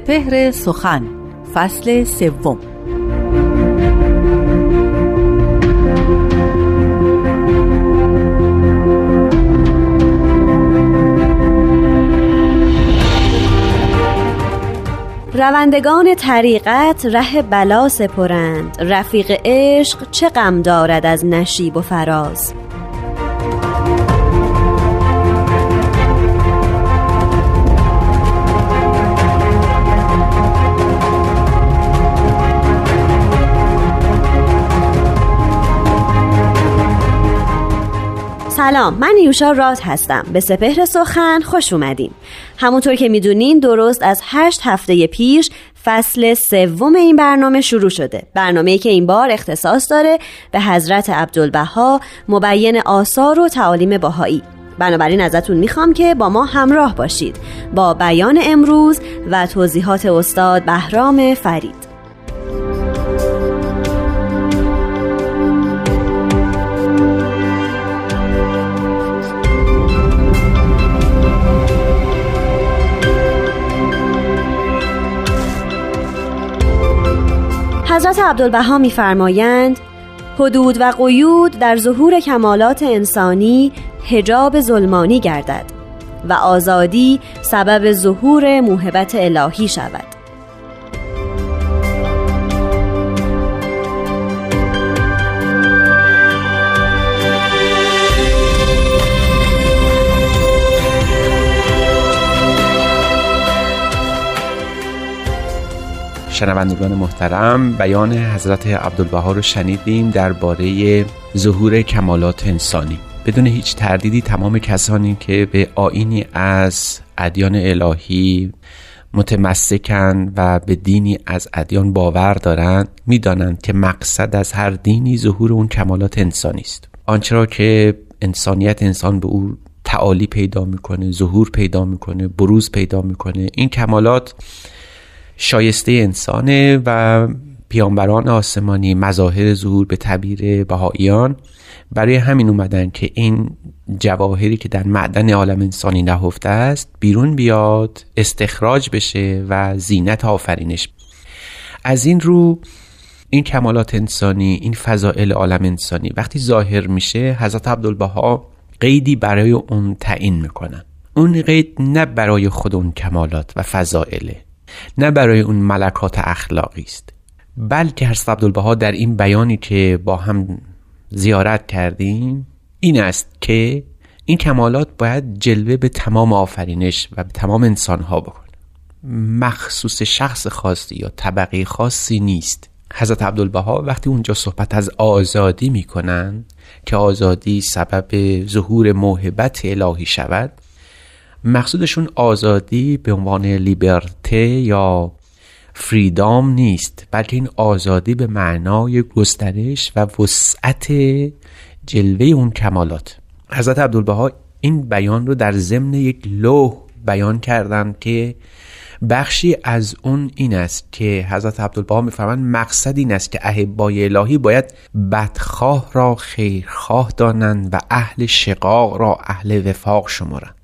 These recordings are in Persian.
سپهر سخن فصل سوم. روندگان طریقت ره بلا سپرند. رفیق عشق چه غم دارد از نشیب و فراز؟ سلام من یوشا رات هستم. به سپهر سخن خوش اومدین. همونطور که می‌دونین درست از هشت هفته پیش فصل سوم این برنامه شروع شده. برنامه‌ای که این بار اختصاص داره به حضرت عبدالبها مبین آثار و تعالیم باهایی بنابراین ازتون می‌خوام که با ما همراه باشید. با بیان امروز و توضیحات استاد بهرام فرید. حضرت عبدالبها میفرمایند حدود و قیود در ظهور کمالات انسانی هجاب ظلمانی گردد و آزادی سبب ظهور موهبت الهی شود. شنوندگان محترم بیان حضرت عبدالبها رو شنیدیم درباره ظهور کمالات انسانی. بدون هیچ تردیدی تمام کسانی که به آینی از ادیان الهی متمسکن و به دینی از ادیان باور دارند می‌دانند که مقصد از هر دینی ظهور اون کمالات انسانی است. آنچه را که انسانیت انسان به او تعالی پیدا می‌کنه ظهور پیدا می‌کنه بروز پیدا می‌کنه این کمالات شایسته انسانه و پیامبران آسمانی مظاهر ظهور به تعبیر بهاییان برای همین اومدن که این جواهری که در معدن عالم انسانی نهفته است بیرون بیاد استخراج بشه و زینت آفرینش. از این رو این کمالات انسانی این فضائل عالم انسانی وقتی ظاهر میشه حضرت عبدالبها قیدی برای اون تعیین می‌کنن. اون قید نه برای خود اون کمالات و فضائله. نه برای اون ملکات اخلاقی است. بلکه حضرت عبدالبها در این بیانی که با هم زیارت کردیم این است که این کمالات باید جلوه به تمام آفرینش و به تمام انسانها بکنه. مخصوص شخص خاصی یا طبقه خاصی نیست. حضرت عبدالبها وقتی اونجا صحبت از آزادی می‌کنن که آزادی سبب ظهور موهبت الهی شود مقصودشون آزادی به عنوان لیبرته یا فریدام نیست بلکه این آزادی به معنای گسترش و وسعت جلوه اون کمالات. حضرت عبدالبها این بیان رو در ضمن یک لوح بیان کردن که بخشی از اون این است که حضرت عبدالبها میفرمایند مقصد این است که احبای الهی باید بدخواه را خیرخواه دانند و اهل شقاق را اهل وفاق شمارند.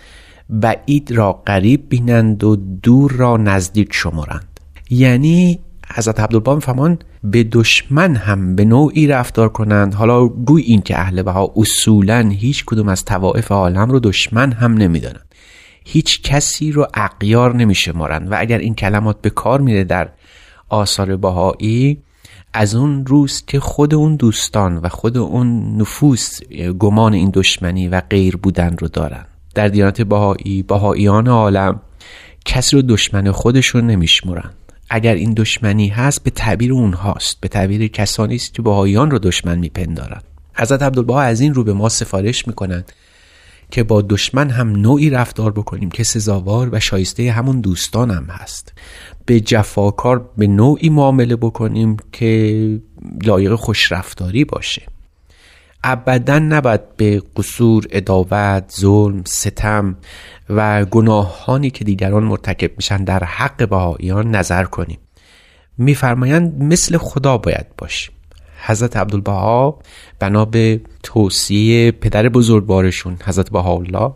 بعید را قریب بینند و دور را نزدیک شمارند. یعنی حضرت عبدالبها میفهمان به دشمن هم به نوعی رفتار کنند. حالا گوی این که اهل بها اصولا هیچ کدوم از توائف عالم رو دشمن هم نمی‌دانند. هیچ کسی رو اقیار نمیشمارند. و اگر این کلمات به کار میره در آثار بهایی از اون روز که خود اون دوستان و خود اون نفوس گمان این دشمنی و غیر بودن رو دارند در دیانت بهایی بهاییان عالم کسی رو دشمن خودشون نمیشمرند اگر این دشمنی هست به تعبیر اونهاست. به تعبیر کسانی است که بهاییان رو دشمن میپندارند حضرت عبدالبها از این رو به ما سفارش می‌کنند که با دشمن هم نوعی رفتار بکنیم که سزاوار و شایسته همون دوستان هم هست. به جفاکار به نوعی معامله بکنیم که لایق خوش رفتاری باشه. ابدا نباید به قصور اداوت ظلم ستم و گناهانی که دیگران مرتکب میشن در حق بهاییان نظر کنیم. میفرمایند مثل خدا باید باشیم. حضرت عبدالبها بنا به توصیه پدر بزرگوارشون حضرت بهاءالله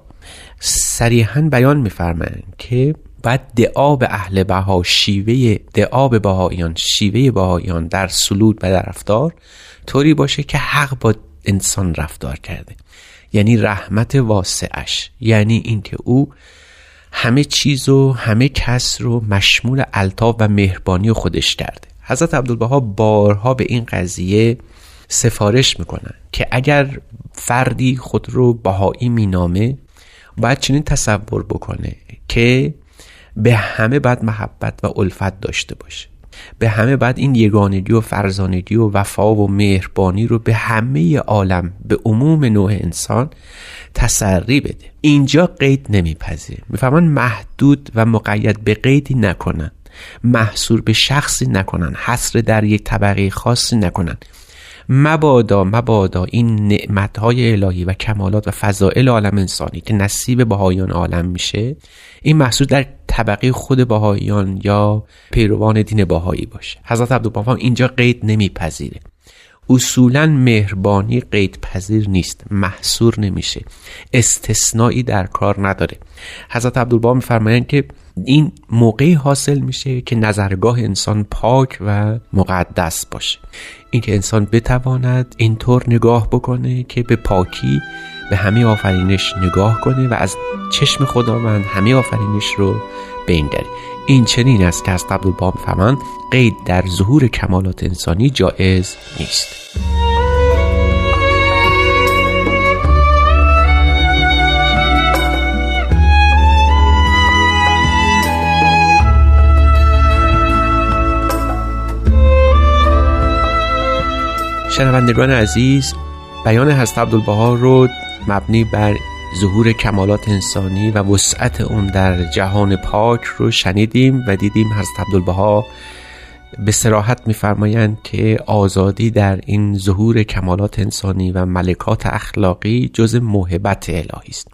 صریحا بیان میفرمایند که باید دعا به اهل بها شیوه دعا به بهاییان شیوه بهاییان در سلوک و در رفتار طوری باشه که حق با انسان رفتار کرده. یعنی رحمت واسعش. یعنی اینکه او همه چیز و همه کس رو مشمول الطاف و مهربانی خودش کرده. حضرت عبدالبها بارها به این قضیه سفارش می‌کنن که اگر فردی خود رو بهایی مینامه باید چنین تصور بکنه که به همه باید محبت و الفت داشته باشه. به همه بعد این یگانگی و فرزانگی و وفا و مهربانی رو به همه عالم به عموم نوع انسان تسری بده. اینجا قید نمیپذیره. می‌فهمن محدود و مقید به قیدی نکنن. محصور به شخصی نکنن. حصر در یک طبقه خاصی نکنن. مبادا مبادا این نعمتهای الهی و کمالات و فضائل عالم انسانی که نصیب بهایان عالم میشه این محصول در طبقه خود بهاییان یا پیروان دین بهایی باشه. حضرت عبدالبها اینجا قید نمیپذیره. اصولا مهربانی قید پذیر نیست محصور نمیشه. استثنایی در کار نداره. حضرت عبدالبها میفرمایند که این موقعی حاصل میشه که نظرگاه انسان پاک و مقدس باشه. اینکه انسان بتواند اینطور نگاه بکنه که به پاکی به همه آفرینش نگاه کنه و از چشم خداوند همه آفرینش رو بین این چنین است که از قبل با فهمند قید در ظهور کمالات انسانی جایز نیست. شنوندگان عزیز بیان حضرت عبدالبها رو مبنی بر ظهور کمالات انسانی و وسعت اون در جهان پاک رو شنیدیم و دیدیم حضرت عبدالبها به سراحت میفرمایند که آزادی در این ظهور کمالات انسانی و ملکات اخلاقی جز موهبت الهی است.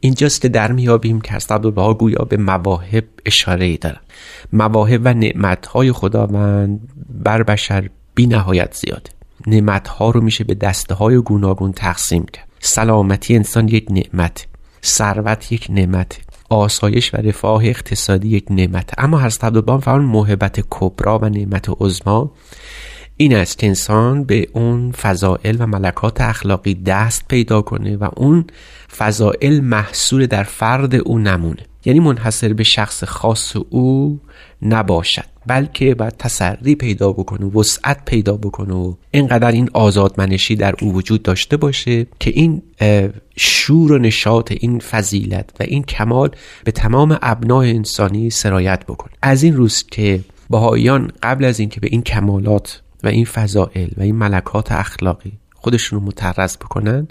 اینجاست که در میابیم که حضرت عبدالبها گویا به مواهب اشاره دارن. مواهب و نعمتهای خداوند بر بشر بی نهایت زیاده. نعمتها رو میشه به دسته های گوناگون تقسیم کرد. سلامتی انسان یک نعمت ثروت یک نعمت آسایش و رفاه اقتصادی یک نعمت. اما هر عبدالبان فرمان محبت کبرا و نعمت عظما این است که انسان به اون فضائل و ملکات اخلاقی دست پیدا کنه و اون فضائل محصول در فرد او نمونه. یعنی منحصر به شخص خاص او نباشد بلکه باید تسری پیدا بکنه وسعت پیدا بکنه و اینقدر این آزادمنشی در او وجود داشته باشه که این شور و نشاط این فضیلت و این کمال به تمام ابنای انسانی سرایت بکنه. از این روز که بهاییان قبل از اینکه به این کمالات و این فضائل و این ملکات اخلاقی خودشون رو مترز بکنن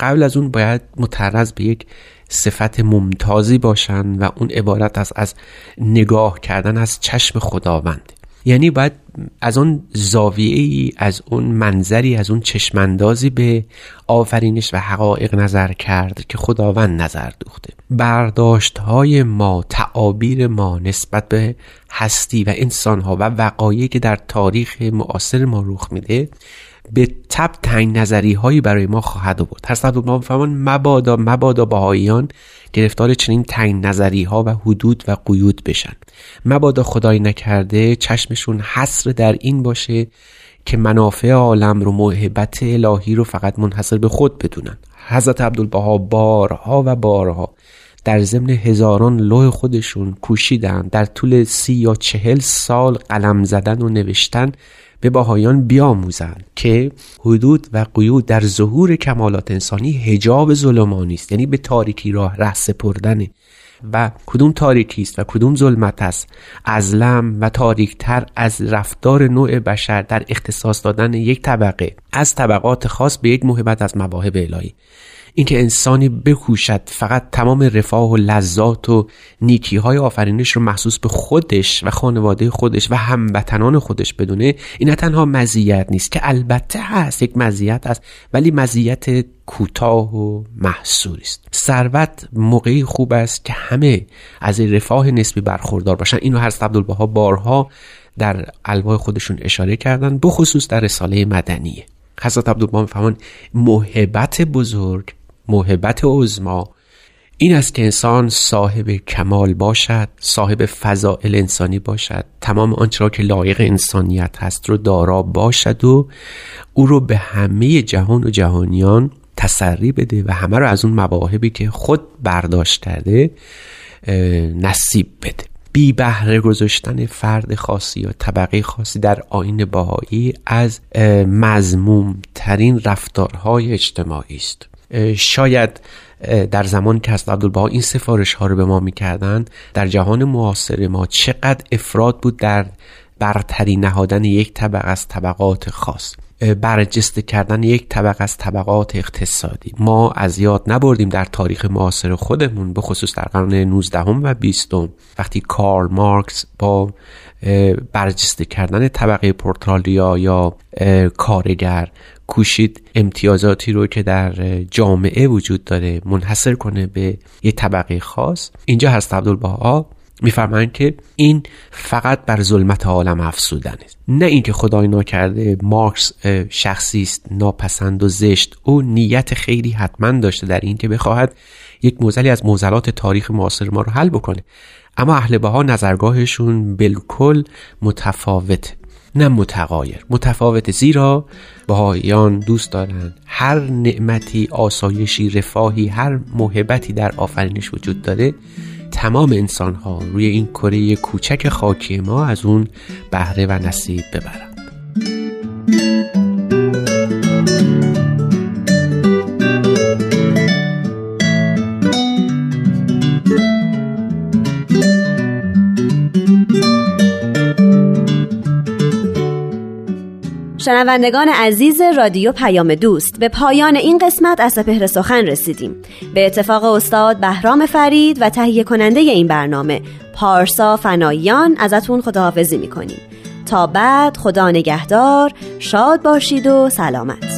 قبل از اون باید مترز به یک صفت ممتازی باشن و اون عبارت از از نگاه کردن از چشم خداوند. یعنی باید از اون زاویه ای از اون منظری از اون چشماندازی به آفرینش و حقایق نظر کرد که خداوند نظر دوخته. برداشت های ما تعابیر ما نسبت به هستی و انسان ها و وقایعی که در تاریخ معاصر ما رخ میده به تب تنگ نظری هایی برای ما خواهد آورد. هر عبدالله فرمان مبادا مبادا بهاییان گرفتار چنین تنگ نظری ها و حدود و قیود بشن. مبادا خدای نکرده چشمشون حصر در این باشه که منافع عالم رو محبت الهی رو فقط منحصر به خود بدونن. حضرت عبدالبها بارها و بارها در ضمن هزاران لوح خودشون کوشیدن در طول سی یا چهل سال قلم زدن و نوشتن به باهایان بیاموزند که حدود و قیود در ظهور کمالات انسانی هجاب ظلمانی است. یعنی به تاریکی راه ره سپردن. و کدوم تاریکی است و کدوم ظلمت است؟ ازلم و تاریکتر از رفتار نوع بشر در اختصاص دادن یک طبقه. از طبقات خاص به یک محبت از مواهب الهی. اینکه انسانی بکوشد فقط تمام رفاه و لذات و نیکی های آفرینش رو محسوس به خودش و خانواده خودش و هموطنان خودش بدونه این نه تنها مزیت نیست که البته هست یک مزیت است ولی مزیت کوتاه و محصولی است. ثروت موقعی خوب است که همه از رفاه نسبی برخوردار باشن. اینو هر عبدالبها بارها در الواح خودشون اشاره کردن بخصوص در رساله مدنیه. حضرت عبدالبها می‌فهمن محبت بزرگ محبت عزما این است که انسان صاحب کمال باشد صاحب فضائل انسانی باشد. تمام آنچه را که لایق انسانیت هست رو دارا باشد و او رو به همه جهان و جهانیان تسری بده و همه رو از اون مواهبی که خود برداشت کرده نصیب بده. بی بهره گذاشتن فرد خاصی یا طبقه خاصی در آین باهایی از مزموم ترین رفتارهای اجتماعی است. شاید در زمان که از عبدالبها این سفارش ها رو به ما می‌کردند در جهان معاصر ما چقدر افراد بود در برتری نهادن یک طبق از طبقات خاص برجسته کردن یک طبق از طبقات اقتصادی. ما از یاد نبردیم در تاریخ معاصر خودمون به خصوص در قرن 19 و 20 وقتی کارل مارکس با برجسته کردن طبقه پورتالیا یا کارگر کوشید امتیازاتی رو که در جامعه وجود داره منحصر کنه به یه طبقه خاص. اینجا هست عبدالبها. میفرمایند که این فقط بر ظلمت عالم افسودن است نه اینکه خدای ناکرده مارکس شخصی است ناپسند و زشت. او نیت خیلی حتما داشته در این که بخواهد یک موزلی از موزلات تاریخ معاصر ما رو حل بکنه. اما اهل بها نظرگاهشون بالکل متفاوته نه متغایر. متفاوت زیرا بهاییان دوست دارند. هر نعمتی آسایشی رفاهی هر محبتی در آفرینش وجود داره. تمام انسان ها روی این کره کوچک خاکی ما از اون بهره و نصیب ببرند شنوندگان عزیز رادیو پیام دوست به پایان این قسمت از سپهر سخن رسیدیم. به اتفاق استاد بهرام فرید و تهیه کننده این برنامه پارسا فناییان ازتون خداحافظی می‌کنیم. تا بعد خدا نگهدار شاد باشید و سلامت.